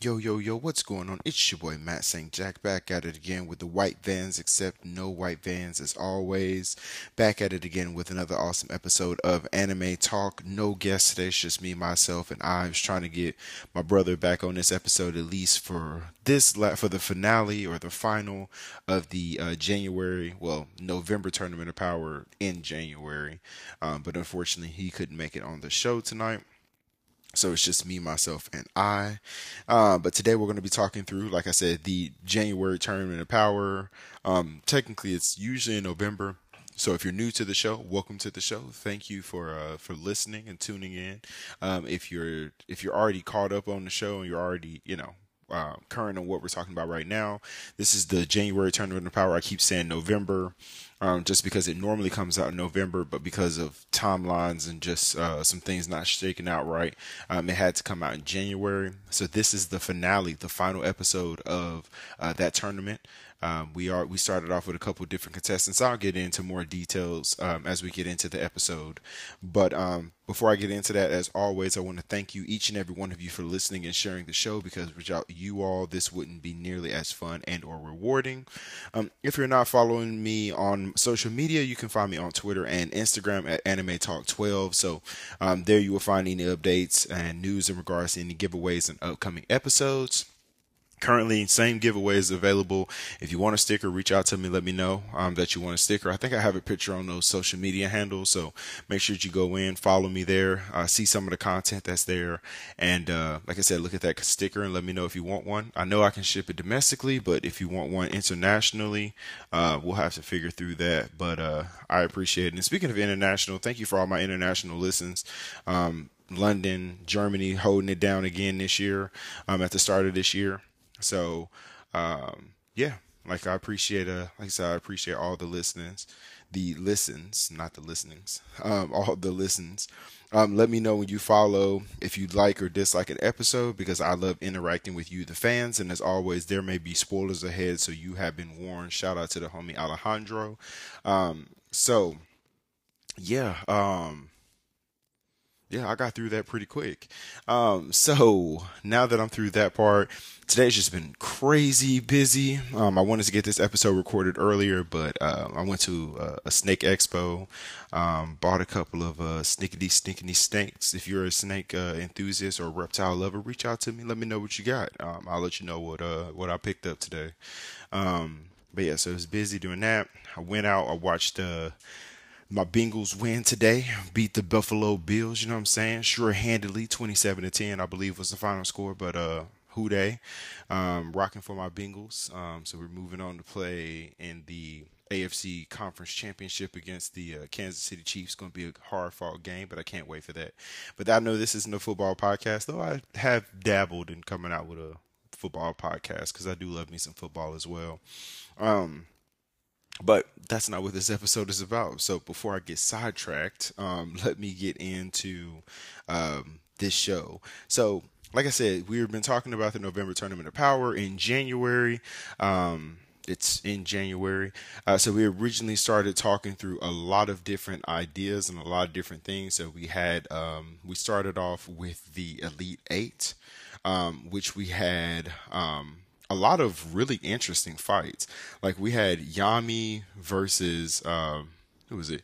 Yo, yo, yo, what's going on? It's your boy Matt St. Jack back at it again with the white vans, except no white vans as always. Back at it again with another awesome episode of Anime Talk. No guests today, it's just me, myself, and I was trying to get my brother back on this episode at least for this, for the finale or the final of the uh, January, well, November Tournament of Power in January. Um, but unfortunately, he couldn't make it on the show tonight. So it's just me, myself, and I. Uh, but today we're going to be talking through, like I said, the January Tournament of Power. Um, technically, it's usually in November. So if you're new to the show, welcome to the show. Thank you for uh, for listening and tuning in. Um, if you're if you're already caught up on the show and you're already you know uh, current on what we're talking about right now. This is the January Tournament of Power. I keep saying November, um, just because it normally comes out in November, but because of timelines and just uh, some things not shaking out right, um, it had to come out in January. So this is the finale, the final episode of uh, that tournament. Um, we are we started off with a couple different contestants. I'll get into more details um, as we get into the episode. But um, before I get into that, as always, I want to thank you each and every one of you for listening and sharing the show because without you all, this wouldn't be nearly as fun and or rewarding. Um, if you're not following me on social media, you can find me on Twitter and Instagram at Anime Talk 12. So um, there you will find any updates and news in regards to any giveaways and upcoming episodes. Currently, same giveaway is available. If you want a sticker, reach out to me. Let me know um, that you want a sticker. I think I have a picture on those social media handles, so make sure that you go in, follow me there, uh, see some of the content that's there, and uh, like I said, look at that sticker and let me know if you want one. I know I can ship it domestically, but if you want one internationally, uh, we'll have to figure through that. But uh, I appreciate it. And speaking of international, thank you for all my international listens. Um, London, Germany, holding it down again this year. Um, at the start of this year. So, um, yeah, like I appreciate, uh, like I said, I appreciate all the listeners, the listens, not the listenings, um, all the listens. Um, let me know when you follow if you like or dislike an episode because I love interacting with you, the fans. And as always, there may be spoilers ahead, so you have been warned. Shout out to the homie Alejandro. Um, so, yeah, um, yeah, I got through that pretty quick. Um, so now that I'm through that part, today's just been crazy busy. Um, I wanted to get this episode recorded earlier, but uh, I went to uh, a snake expo, um, bought a couple of uh, snickety stinkety snakes. If you're a snake uh, enthusiast or reptile lover, reach out to me. Let me know what you got. Um, I'll let you know what uh, what I picked up today. Um, but yeah, so it was busy doing that. I went out. I watched uh, my Bengals win today, beat the Buffalo Bills. You know what I'm saying? Sure, handily, 27 to 10, I believe was the final score. But uh, who they? Um, rocking for my Bengals. Um, so we're moving on to play in the AFC Conference Championship against the uh, Kansas City Chiefs. Going to be a hard fought game, but I can't wait for that. But I know this isn't a football podcast, though I have dabbled in coming out with a football podcast because I do love me some football as well. Um, but that's not what this episode is about. So before I get sidetracked, um, let me get into um, this show. So, like I said, we've been talking about the November Tournament of Power in January. Um, it's in January. Uh, so we originally started talking through a lot of different ideas and a lot of different things. So we had um, we started off with the Elite Eight, um, which we had um, a lot of really interesting fights. Like we had Yami versus um, who was it?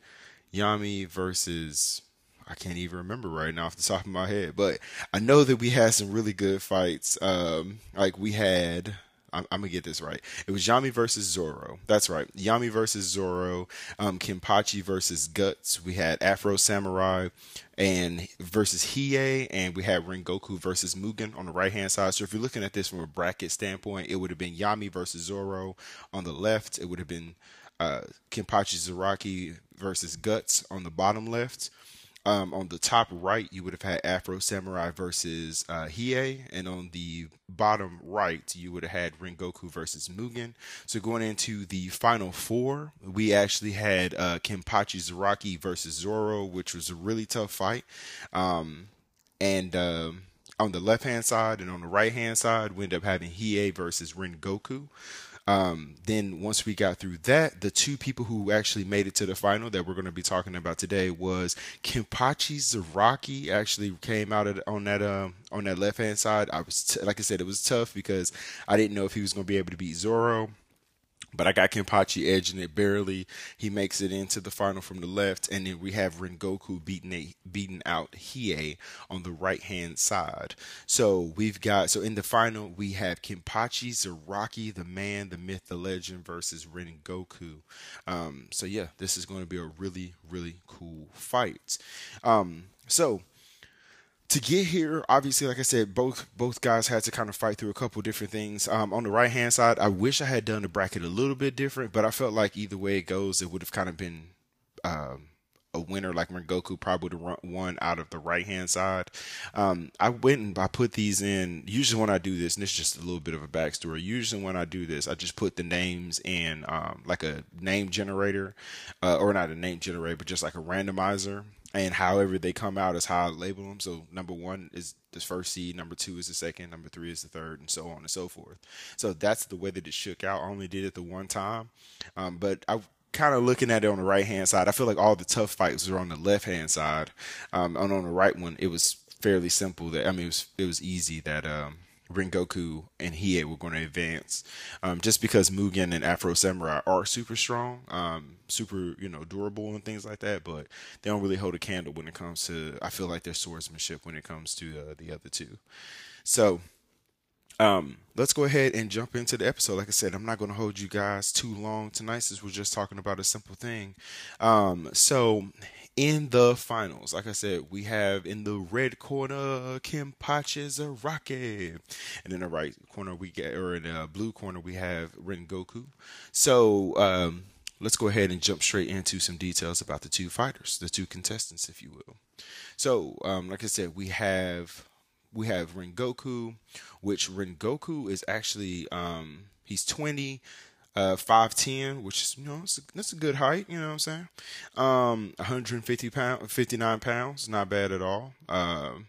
Yami versus I can't even remember right now off the top of my head, but I know that we had some really good fights. Um, like we had I'm, I'm, gonna get this right. It was Yami versus Zoro. That's right. Yami versus Zoro. Um, Kenpachi versus Guts. We had Afro Samurai and versus Hiei, and we had Rengoku versus Mugen on the right hand side. So if you're looking at this from a bracket standpoint, it would have been Yami versus Zoro on the left. It would have been uh, Kenpachi Zaraki versus Guts on the bottom left. Um, on the top right, you would have had Afro Samurai versus uh, Hiei, and on the bottom right, you would have had Rengoku versus Mugen. So going into the final four, we actually had uh, Kenpachi versus Zoro, which was a really tough fight. Um, and um, on the left hand side and on the right hand side, we end up having Hiei versus Rengoku. Um, then once we got through that, the two people who actually made it to the final that we're going to be talking about today was Kenpachi Zaraki. Actually came out on that um, on that left hand side. I was t- like I said, it was tough because I didn't know if he was going to be able to beat Zoro. But I got Kenpachi edging it barely. He makes it into the final from the left, and then we have Rengoku beating a, beating out Hiei on the right hand side. So we've got so in the final we have Kenpachi Zaraki, the man, the myth, the legend, versus Rengoku. Um, so yeah, this is going to be a really really cool fight. Um, so to get here, obviously, like I said, both both guys had to kind of fight through a couple different things. Um, on the right hand side, I wish I had done the bracket a little bit different, but I felt like either way it goes, it would have kind of been um, a winner. Like Rengoku probably would have won out of the right hand side. Um, I went and I put these in. Usually when I do this, and is just a little bit of a backstory. Usually when I do this, I just put the names in um, like a name generator, uh, or not a name generator, but just like a randomizer and however they come out is how I label them. So number one is the first seed, number two is the second, number three is the third, and so on and so forth. So that's the way that it shook out. I only did it the one time, um, but I kind of looking at it on the right hand side. I feel like all the tough fights were on the left hand side, um, and on the right one, it was fairly simple. That I mean, it was it was easy that um, Rengoku and Hiei were going to advance, um, just because Mugen and Afro Samurai are super strong, um, super you know durable and things like that, but they don't really hold a candle when it comes to. I feel like their swordsmanship when it comes to uh, the other two. So um, let's go ahead and jump into the episode. Like I said, I'm not going to hold you guys too long tonight since we're just talking about a simple thing. Um, so in the finals. Like I said, we have in the red corner Kenpachi Zaraki, and in the right corner we get, or in the blue corner we have Rengoku. So um, let's go ahead and jump straight into some details about the two fighters, the two contestants, if you will. So, um, like I said, we have we have Rengoku, which Rengoku is actually um, he's 20 uh, 5'10, which is, you know, a, that's a good height, you know what I'm saying? Um, 150 pound, 59 pounds, not bad at all. Um,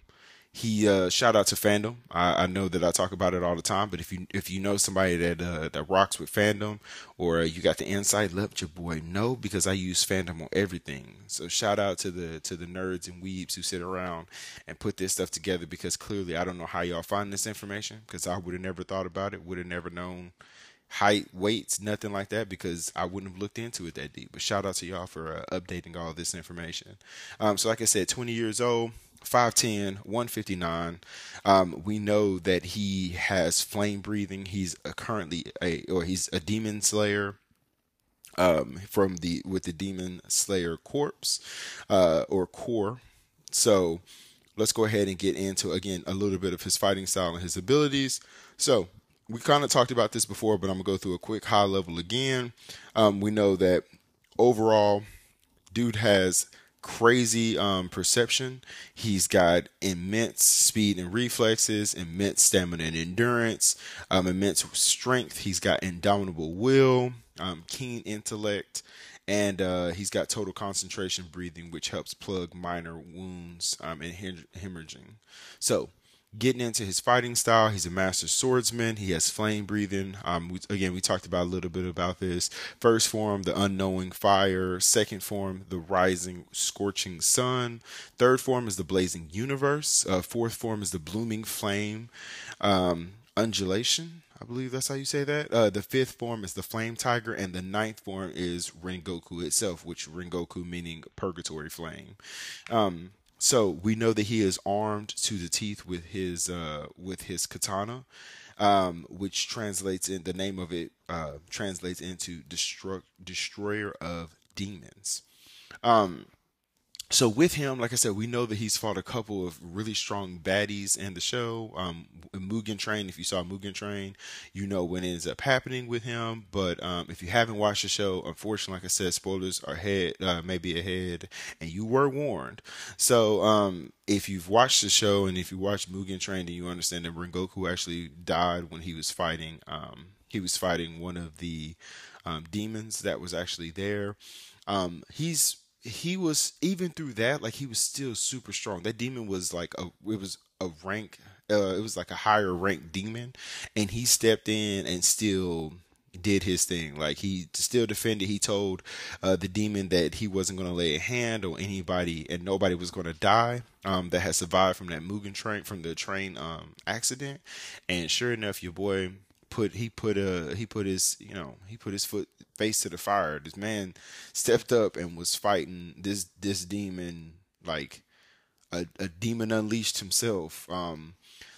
he uh, shout out to fandom. I, I, know that I talk about it all the time, but if you if you know somebody that uh, that rocks with fandom or you got the insight, let your boy know because I use fandom on everything. So shout out to the to the nerds and weebs who sit around and put this stuff together because clearly I don't know how y'all find this information because I would have never thought about it, would have never known height, weights, nothing like that because I wouldn't have looked into it that deep. But shout out to y'all for uh, updating all this information. Um, so, like I said, 20 years old. 5'10, 159. Um, we know that he has flame breathing. He's a currently a, or he's a demon slayer. Um, from the with the demon slayer corpse, uh, or core. So let's go ahead and get into again a little bit of his fighting style and his abilities. So we kind of talked about this before, but I'm gonna go through a quick high level again. Um, we know that overall, dude has crazy um, perception. He's got immense speed and reflexes, immense stamina and endurance, um, immense strength. He's got indomitable will, um, keen intellect, and uh, he's got total concentration breathing, which helps plug minor wounds um, and hemorrhaging. So getting into his fighting style. He's a master swordsman. He has flame breathing. Um, we, again, we talked about a little bit about this. First form, the unknowing fire. Second form, the rising scorching sun. Third form is the blazing universe. Uh, fourth form is the blooming flame. Um, undulation. I believe that's how you say that. Uh, the fifth form is the Flame Tiger, and the ninth form is Rengoku itself, which Rengoku meaning Purgatory Flame. Um, so we know that he is armed to the teeth with his uh, with his katana, um, which translates in the name of it uh, translates into destroy, destroyer of demons. Um, so with him, like I said, we know that he's fought a couple of really strong baddies in the show. Um, Mugen Train, if you saw Mugen Train, you know what ends up happening with him. But um, if you haven't watched the show, unfortunately, like I said, spoilers are ahead, uh, maybe ahead, and you were warned. So um, if you've watched the show and if you watched Mugen Train, then you understand that Rengoku actually died when he was fighting. Um, he was fighting one of the um, demons that was actually there. Um, he's he was even through that like he was still super strong. That demon was like a it was a rank uh, it was like a higher rank demon. And he stepped in and still did his thing. Like he still defended. He told uh, the demon that he wasn't going to lay a hand on anybody and nobody was going to die um, that had survived from that Mugen train from the train um, accident. And sure enough your boy put he put a he put his you know he put his foot face to the fire. This man stepped up and was fighting this this demon like a, a demon unleashed himself. Um,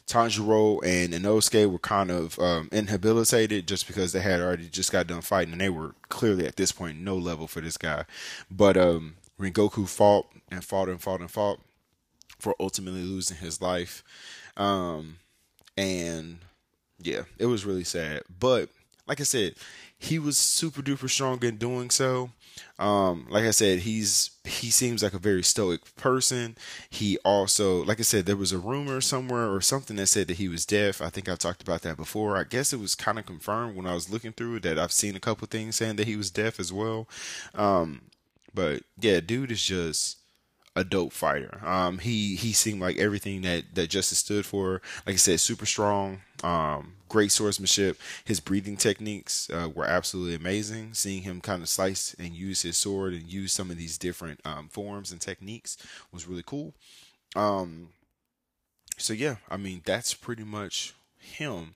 Tanjiro and Inosuke were kind of um, inhabilitated just because they had already just got done fighting and they were clearly at this point no level for this guy. But um, Rengoku fought and fought and fought and fought for ultimately losing his life. Um, and yeah, it was really sad. But like I said, he was super duper strong in doing so. Um, like I said, he's he seems like a very stoic person. He also, like I said, there was a rumor somewhere or something that said that he was deaf. I think I've talked about that before. I guess it was kind of confirmed when I was looking through that I've seen a couple things saying that he was deaf as well. Um, but yeah, dude is just a dope fighter. Um, he he seemed like everything that that Justice stood for. Like I said, super strong, um, great swordsmanship. His breathing techniques uh, were absolutely amazing. Seeing him kind of slice and use his sword and use some of these different um, forms and techniques was really cool. Um, so yeah, I mean that's pretty much him.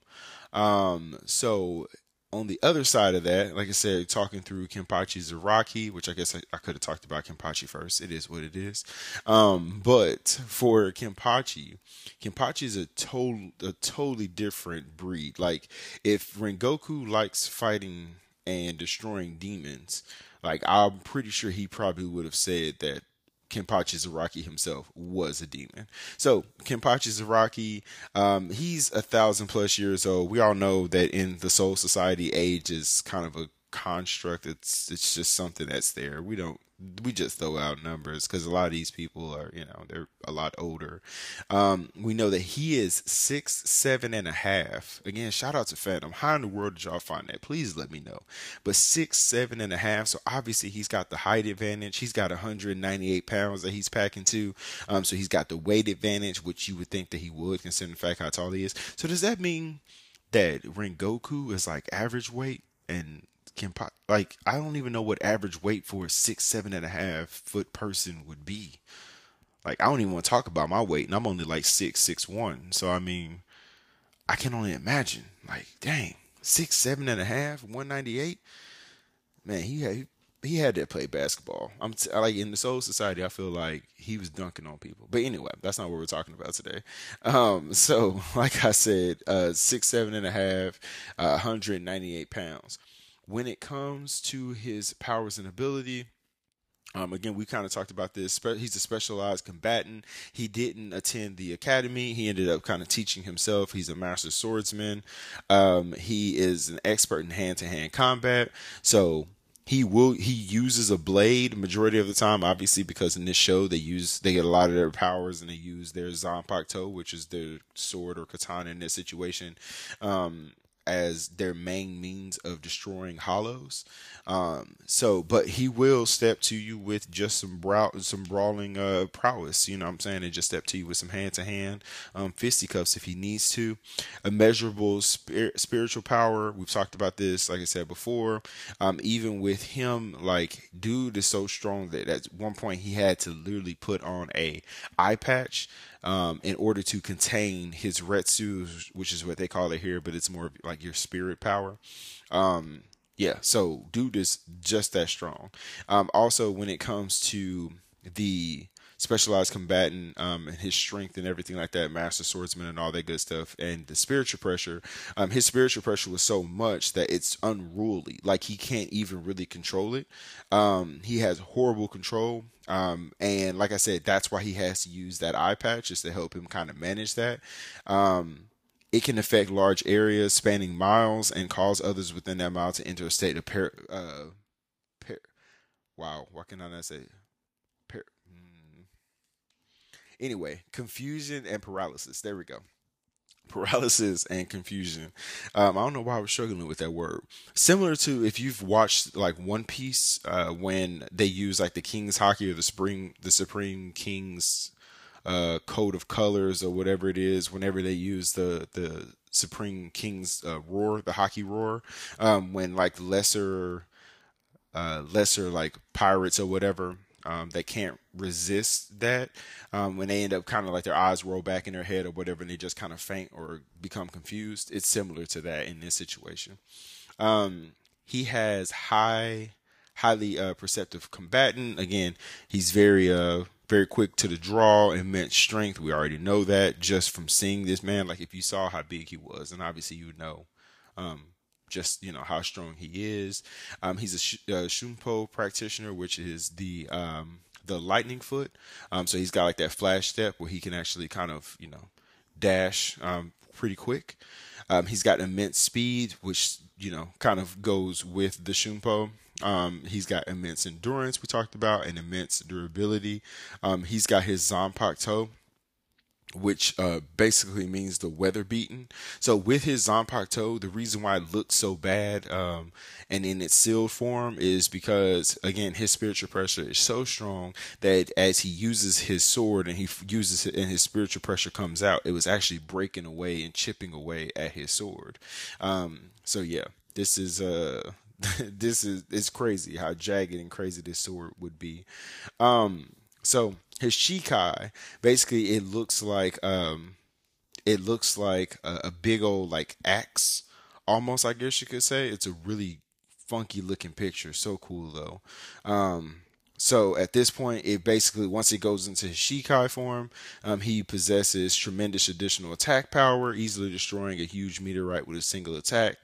Um, so on the other side of that, like I said, talking through Kenpachi Zaraki, which I guess I, I could have talked about Kenpachi first. It is what it is. Um, but for Kenpachi, Kenpachi is a total a totally different breed. Like if Rengoku likes fighting and destroying demons, like I'm pretty sure he probably would have said that Kenpachi Zaraki himself was a demon. So Kenpachi Zaraki, um, he's a thousand plus years old. We all know that in the Soul Society, age is kind of a construct. It's it's just something that's there. We don't we just throw out numbers because a lot of these people are, you know, they're a lot older. Um, we know that he is six, seven and a half. Again, shout out to fandom. How in the world did y'all find that? Please let me know. But six, seven and a half. So obviously he's got the height advantage. He's got 198 pounds that he's packing to. Um, so he's got the weight advantage, which you would think that he would, considering the fact how tall he is. So does that mean that Rengoku is like average weight and can pop like I don't even know what average weight for a six, seven and a half foot person would be. Like I don't even want to talk about my weight, and I'm only like six, six one. So I mean, I can only imagine. Like, dang, six, seven and a half, one ninety eight. Man, he had he had to play basketball. I'm t- like in the Soul Society. I feel like he was dunking on people. But anyway, that's not what we're talking about today. Um, so like I said, uh, six, seven and a half, uh, 198 pounds when it comes to his powers and ability, um, again, we kind of talked about this. He's a specialized combatant. He didn't attend the academy. He ended up kind of teaching himself. He's a master swordsman. Um, he is an expert in hand-to-hand combat. So he will he uses a blade majority of the time. Obviously, because in this show they use they get a lot of their powers and they use their zanpakuto, which is their sword or katana in this situation. Um, as their main means of destroying hollows. Um, so, but he will step to you with just some brow, some brawling uh, prowess. You know what I'm saying? And just step to you with some hand to hand um, fisticuffs if he needs to. Immeasurable spir- spiritual power. We've talked about this, like I said before. Um, even with him, like dude is so strong that at one point he had to literally put on a eye patch um, in order to contain his reiatsu, which is what they call it here, but it's more like your spirit power. Um, yeah, so dude is just that strong. Um, also, when it comes to the specialized combatant um, and his strength and everything like that, master swordsman and all that good stuff, and the spiritual pressure. Um, his spiritual pressure was so much that it's unruly. Like he can't even really control it. Um, he has horrible control. Um, and like I said, that's why he has to use that eye patch just to help him kind of manage that. Um, it can affect large areas spanning miles and cause others within that mile to enter a state of par. Uh, wow, why can I not say? Par- Anyway, confusion and paralysis. There we go. Paralysis and confusion. Um, I don't know why I was struggling with that word. Similar to if you've watched like One Piece, uh, when they use like the King's Haki or the Supreme, the Supreme King's uh, code of colors or whatever it is whenever they use the the Supreme King's uh, roar, the Haki roar, um, when like lesser uh, lesser like pirates or whatever um, that can't resist that um, when they end up kind of like their eyes roll back in their head or whatever and they just kind of faint or become confused it's similar to that in this situation um, he has high highly uh, perceptive combatant again he's very uh, very quick to the draw, and immense strength. We already know that just from seeing this man. Like if you saw how big he was, and obviously you know, um, just you know how strong he is. Um, he's a sh- uh, Shunpo practitioner, which is the um, the lightning foot. Um, so he's got like that flash step where he can actually kind of you know dash um, pretty quick. Um, he's got immense speed, which you know kind of goes with the Shunpo. Um, he's got immense endurance, we talked about, and immense durability. He's got his Zanpakuto, which uh, basically means the weather beaten. So with his Zanpakuto, the reason why it looks so bad um, and in its sealed form is because again his spiritual pressure is so strong that as he uses his sword and he uses it and his spiritual pressure comes out, it was actually breaking away and chipping away at his sword. Um, so yeah, this is uh this is it's crazy how jagged and crazy this sword would be. Um, so his Shikai, basically, it looks like um, it looks like a, a big old like axe, almost. I guess you could say it's a really funky looking picture. So cool though. Um, so at this point, it basically once it goes into his Shikai form, um, he possesses tremendous additional attack power, easily destroying a huge meteorite with a single attack.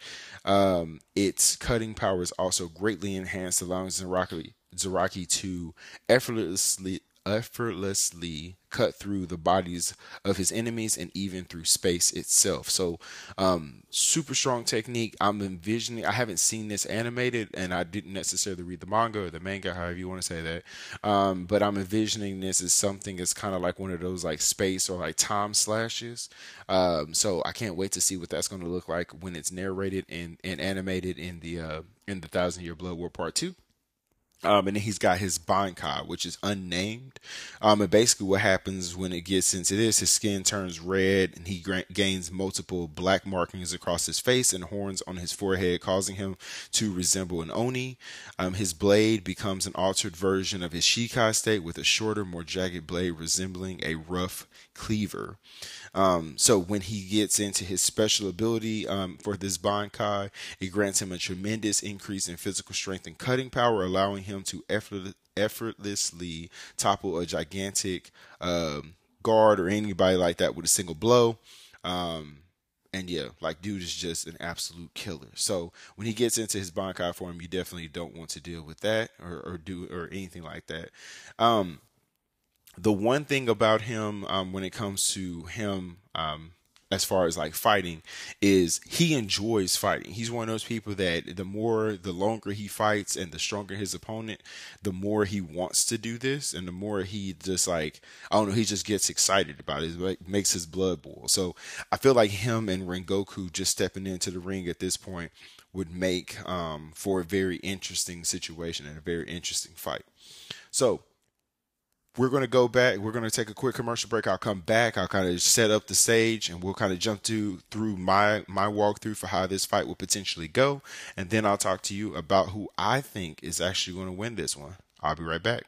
Um, its cutting power is also greatly enhanced, allowing Zaraki, Zaraki to effortlessly effortlessly cut through the bodies of his enemies and even through space itself. So, um, super strong technique. I'm envisioning, I haven't seen this animated and I didn't necessarily read the manga or the manga, however you want to say that. Um, but I'm envisioning this as something that's kind of like one of those like space or like time slashes. Um, so I can't wait to see what that's going to look like when it's narrated and, and animated in the, uh, in the Thousand Year Blood War Part 2. Um, and then he's got his Bankai, which is unnamed. Um, and basically, what happens when it gets into this, his skin turns red, and he gra- gains multiple black markings across his face and horns on his forehead, causing him to resemble an Oni. Um, his blade becomes an altered version of his Shikai state, with a shorter, more jagged blade resembling a rough cleaver. Um, so when he gets into his special ability um, for this Bankai, it grants him a tremendous increase in physical strength and cutting power, allowing him to effort- effortlessly topple a gigantic um, guard or anybody like that with a single blow. Um, and yeah, like dude is just an absolute killer. So when he gets into his Bankai form, you definitely don't want to deal with that or, or do or anything like that. The one thing about him um, when it comes to him um, as far as like fighting is he enjoys fighting. He's one of those people that the more the longer he fights and the stronger his opponent the more he wants to do this and the more he just like i don't know he just gets excited about it it makes his blood boil. So i feel like him and rengoku just stepping into the ring at this point would make um, for a very interesting situation and a very interesting fight. So we're going to go back. We're going to take a quick commercial break. I'll come back. I'll kind of set up the stage, and we'll kind of jump to through my my walkthrough for how this fight will potentially go, and then I'll talk to you about who I think is actually going to win this one. I'll be right back.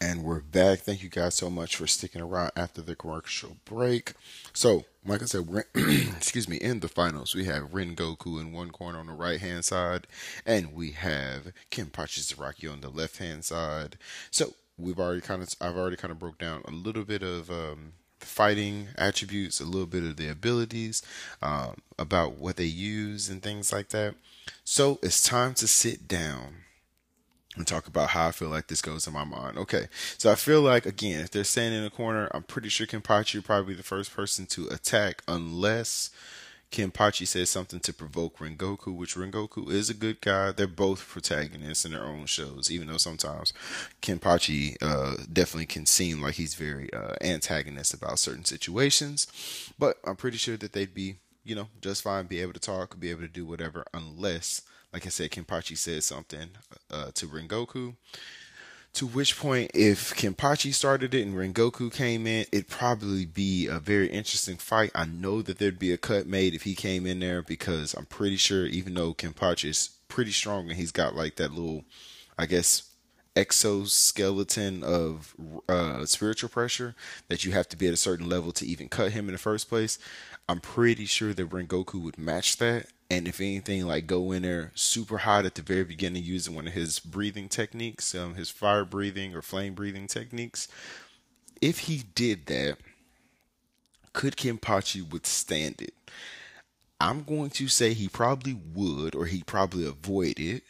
And we're back. Thank you guys so much for sticking around after the commercial break. So, like I said, we're excuse me, in the finals, we have Rengoku in one corner on the right hand side, and we have Kenpachi Zaraki on the left hand side. So, we've already kind of I've already kind of broke down a little bit of um, fighting attributes, a little bit of the abilities, um, about what they use and things like that. So it's time to sit down and talk about how I feel like this goes in my mind. Okay, so I feel like again, if they're standing in a corner, I'm pretty sure Kenpachi probably be the first person to attack, unless Kenpachi says something to provoke Rengoku, which Rengoku is a good guy. They're both protagonists in their own shows, even though sometimes Kenpachi uh, definitely can seem like he's very uh, antagonist about certain situations. But I'm pretty sure that they'd be, you know, just fine, be able to talk, be able to do whatever, unless, like I said, Kenpachi says something uh, to Rengoku to which point, if Kenpachi started it and Rengoku came in, it'd probably be a very interesting fight. I know that there'd be a cut made if he came in there because I'm pretty sure, even though Kenpachi is pretty strong and he's got like that little, I guess, exoskeleton of uh, spiritual pressure that you have to be at a certain level to even cut him in the first place. I'm pretty sure that Rengoku would match that and if anything, like go in there super hot at the very beginning using one of his breathing techniques, um, his fire breathing or flame breathing techniques. If he did that, could Kenpachi withstand it? I'm going to say he probably would, or he'd probably avoid it.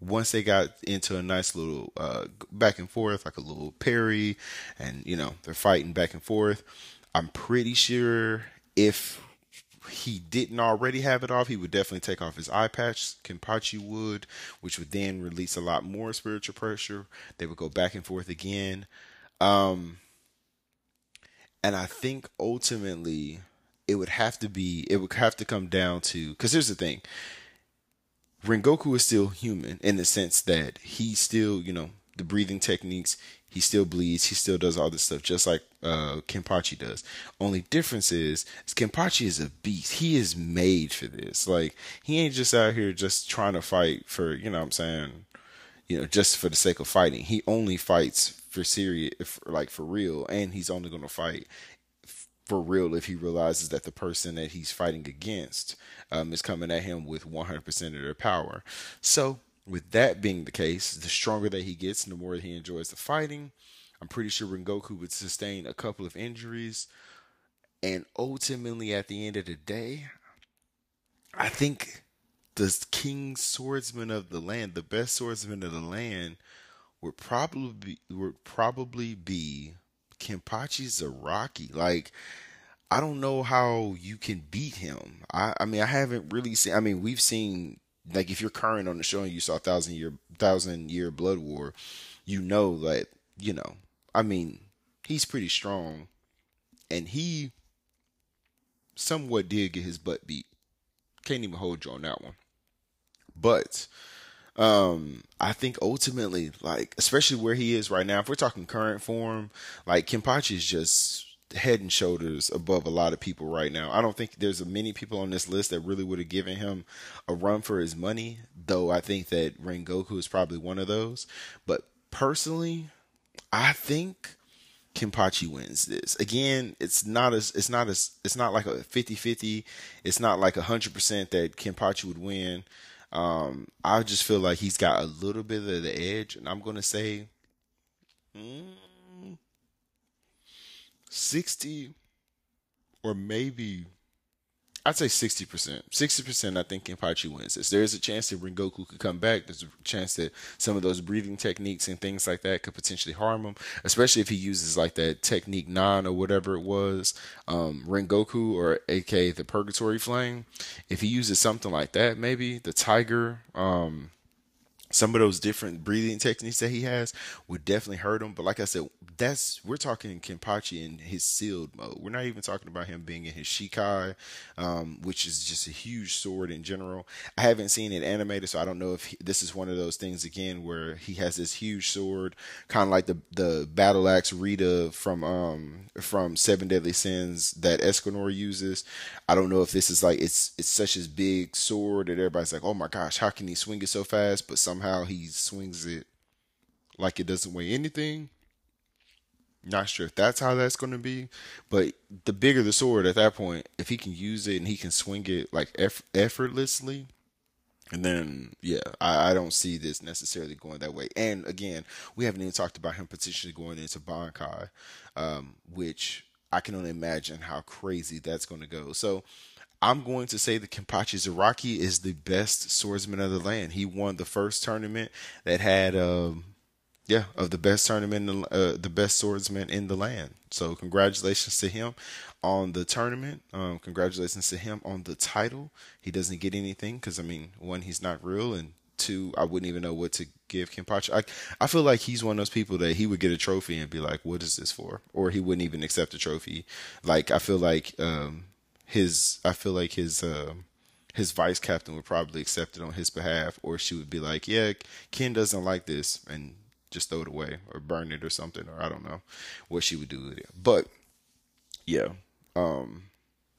Once they got into a nice little uh, back and forth, like a little parry, and you know they're fighting back and forth. I'm pretty sure if he didn't already have it off, he would definitely take off his eye patch. Kenpachi would, which would then release a lot more spiritual pressure. They would go back and forth again. Um, and I think ultimately it would have to be, it would have to come down to, because here's the thing Rengoku is still human in the sense that he still, you know, the breathing techniques, he still bleeds. He still does all this stuff just like uh, Kenpachi does. Only difference is, is Kenpachi is a beast. He is made for this. Like he ain't just out here just trying to fight for you know what I'm saying, you know, just for the sake of fighting. He only fights for serious, like for real, and he's only gonna fight for real if he realizes that the person that he's fighting against um, is coming at him with 100% of their power. So with that being the case, the stronger that he gets the more he enjoys the fighting, I'm pretty sure Rengoku would sustain a couple of injuries. And ultimately, at the end of the day, I think the king swordsman of the land, the best swordsman of the land, would probably be, would probably be Kenpachi Zaraki. Like, I don't know how you can beat him. I, I mean, I haven't really seen. I mean, we've seen like if you're current on the show and you saw thousand year thousand year blood war you know that you know i mean he's pretty strong and he somewhat did get his butt beat. Can't even hold you on that one. But um i think ultimately like especially where he is right now if we're talking current form like Kenpachi is just head and shoulders above a lot of people right now. I don't think there's many people on this list that really would have given him a run for his money, though I think that Rengoku is probably one of those. But personally, I think Kenpachi wins this. Again, it's not as it's not as it's not like a 50-50. It's not like 100% that Kenpachi would win. Um, I just feel like he's got a little bit of the edge and I'm going to say mm, 60 or maybe I'd say 60%. 60% I think Kenpachi wins this. There is a chance that Rengoku could come back. There's a chance that some of those breathing techniques and things like that could potentially harm him, especially if he uses like that technique 9 or whatever it was, um, Rengoku or aka the Purgatory Flame. If he uses something like that, maybe the Tiger, um, some of those different breathing techniques that he has would definitely hurt him. But like I said, that's we're talking Kenpachi in his sealed mode. We're not even talking about him being in his Shikai, um, which is just a huge sword in general. I haven't seen it animated, so I don't know if he, this is one of those things again where he has this huge sword, kind of like the the battle axe Rhitta from um from Seven Deadly Sins that Escanor uses. I don't know if this is like it's it's such a big sword that everybody's like, oh my gosh, how can he swing it so fast? But somehow he swings it like it doesn't weigh anything. Not sure if that's how that's going to be, but the bigger the sword at that point, if he can use it and he can swing it like eff- effortlessly, And then, yeah, I, I, don't see this necessarily going that way. And again, we haven't even talked about him potentially going into Bankai, um, which I can only imagine how crazy that's going to go. So I'm going to say that Kenpachi Zaraki is the best swordsman of the land. He won the first tournament that had, um, yeah, of the best tournament, uh, the best swordsman in the land. So congratulations to him on the tournament. Um, congratulations to him on the title. He doesn't get anything because I mean, one, he's not real, and two, I wouldn't even know what to give Kenpachi. I I feel like he's one of those people that he would get a trophy and be like, "What is this for?" Or he wouldn't even accept the trophy. Like I feel like um, his I feel like his uh, his vice captain would probably accept it on his behalf, or she would be like, "Yeah, Ken doesn't like this," and just throw it away or burn it or something, or I don't know what she would do with it. But yeah, um,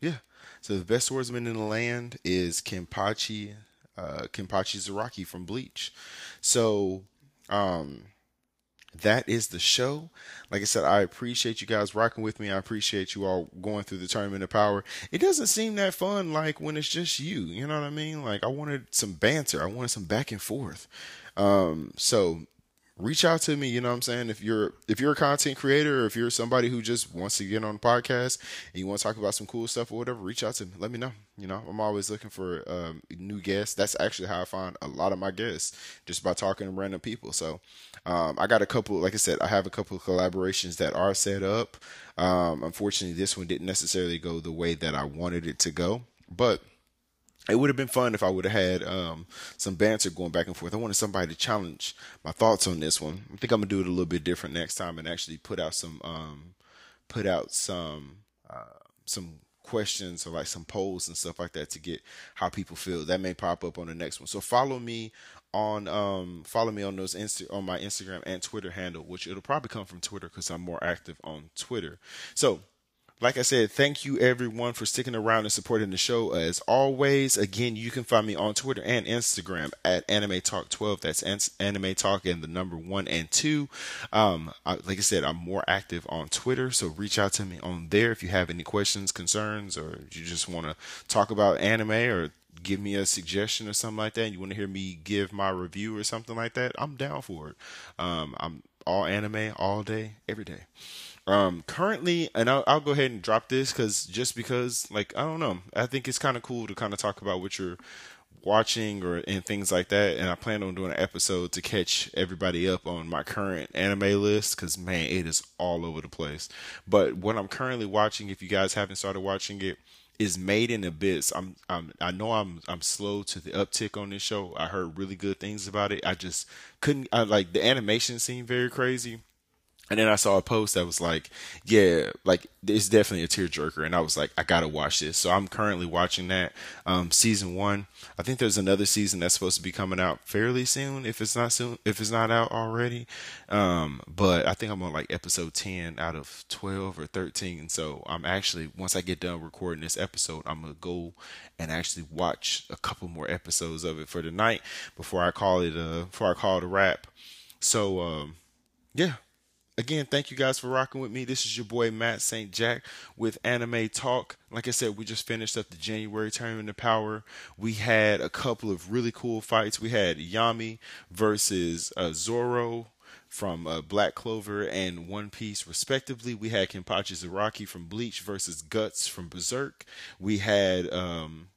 yeah. So the best swordsman in the land is Kenpachi, uh, Kenpachi Zaraki from Bleach. So, um, that is the show. Like I said, I appreciate you guys rocking with me. I appreciate you all going through the tournament of power. It doesn't seem that fun like when it's just you. You know what I mean? Like I wanted some banter. I wanted some back and forth. Um, so reach out to me you know what i'm saying? If you're if you're a content creator or if you're somebody who just wants to get on a podcast and you want to talk about some cool stuff or whatever reach out to me. Let me know you know? I'm always looking for um, new guests. That's actually how i find a lot of my guests just by talking to random people. So um, i got a couple like i said i have a couple of collaborations that are set up. Um, unfortunately this one didn't necessarily go the way that i wanted it to go but it would have been fun if I would have had um, some banter going back and forth. I wanted somebody to challenge my thoughts on this one. I think I'm gonna do it a little bit different next time and actually put out some um, put out some uh, some questions or like some polls and stuff like that to get how people feel. That may pop up on the next one. So follow me on um follow me on those Insta- on my Instagram and Twitter handle, which it'll probably come from Twitter because I'm more active on Twitter. So like I said, thank you everyone for sticking around and supporting the show. As always, again, you can find me on Twitter and Instagram at Anime Talk 12. That's Anime Talk and the number one and two. Um, I, like I said, I'm more active on Twitter, so reach out to me on there if you have any questions, concerns, or you just want to talk about anime or give me a suggestion or something like that. And you want to hear me give my review or something like that. I'm down for it. Um, I'm all anime all day, every day. Um, currently, and I'll, I'll go ahead and drop this because just because, like, I don't know, I think it's kind of cool to kind of talk about what you're watching or and things like that. And I plan on doing an episode to catch everybody up on my current anime list because man, it is all over the place. But what I'm currently watching, if you guys haven't started watching it, is Made in Abyss. I'm, I'm I know I'm I'm slow to the uptick on this show. I heard really good things about it. I just couldn't. I like the animation seemed very crazy and then I saw a post that was like, yeah, like it's definitely a tearjerker. And I was like, I gotta watch this. So I'm currently watching that. Um, season one. I think there's another season that's supposed to be coming out fairly soon, if it's not soon, if it's not out already. Um, but I think I'm on like episode 10 out of 12 or 13. And So I'm actually, once I get done recording this episode, I'm gonna go and actually watch a couple more episodes of it for tonight before I call it, a, before I call it a wrap. So, um, yeah, again, thank you guys for rocking with me. This is your boy Matt St. Jack with Anime Talk. Like I said, we just finished up the January Tournament of Power. We had a couple of really cool fights. We had Yami versus uh, Zoro from uh, Black Clover and One Piece, respectively. We had Kenpachi Zaraki from Bleach versus Guts from Berserk. We had um,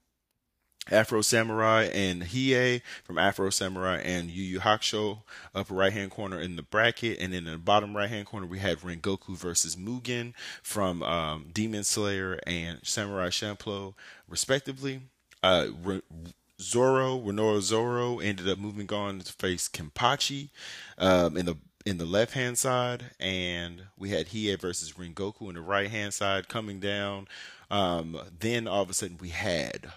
Afro Samurai and Hiei from Afro Samurai and Yu Yu Hakusho upper right hand corner in the bracket, and in the bottom right hand corner we had Rengoku versus Mugen from um, Demon Slayer and Samurai Champloo, respectively. Uh, Re- Zoro, Roronoa Zoro ended up moving on to face Kenpachi um, in the in the left hand side, and we had Hiei versus Rengoku in the right hand side coming down. Um, then all of a sudden we had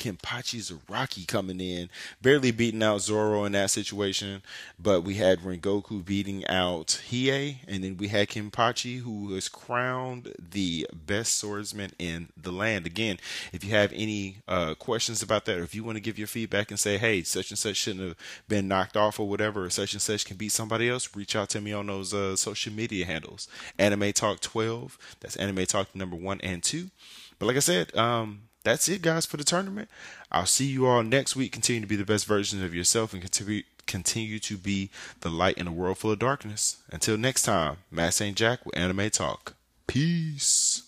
Kenpachi Zaraki coming in, barely beating out Zoro in that situation. But we had Rengoku beating out Hiei, and then we had Kenpachi, who was crowned the best swordsman in the land. Again, if you have any uh, questions about that, or if you want to give your feedback and say, hey, such and such shouldn't have been knocked off or whatever, or such and such can beat somebody else, reach out to me on those uh, social media handles. Anime Talk 12, that's Anime Talk number one and two. But like I said, um, that's it, guys, for the tournament. I'll see you all next week. Continue to be the best versions of yourself and continue continue to be the light in a world full of darkness. Until next time, Matt St. Jack with Anime Talk. Peace.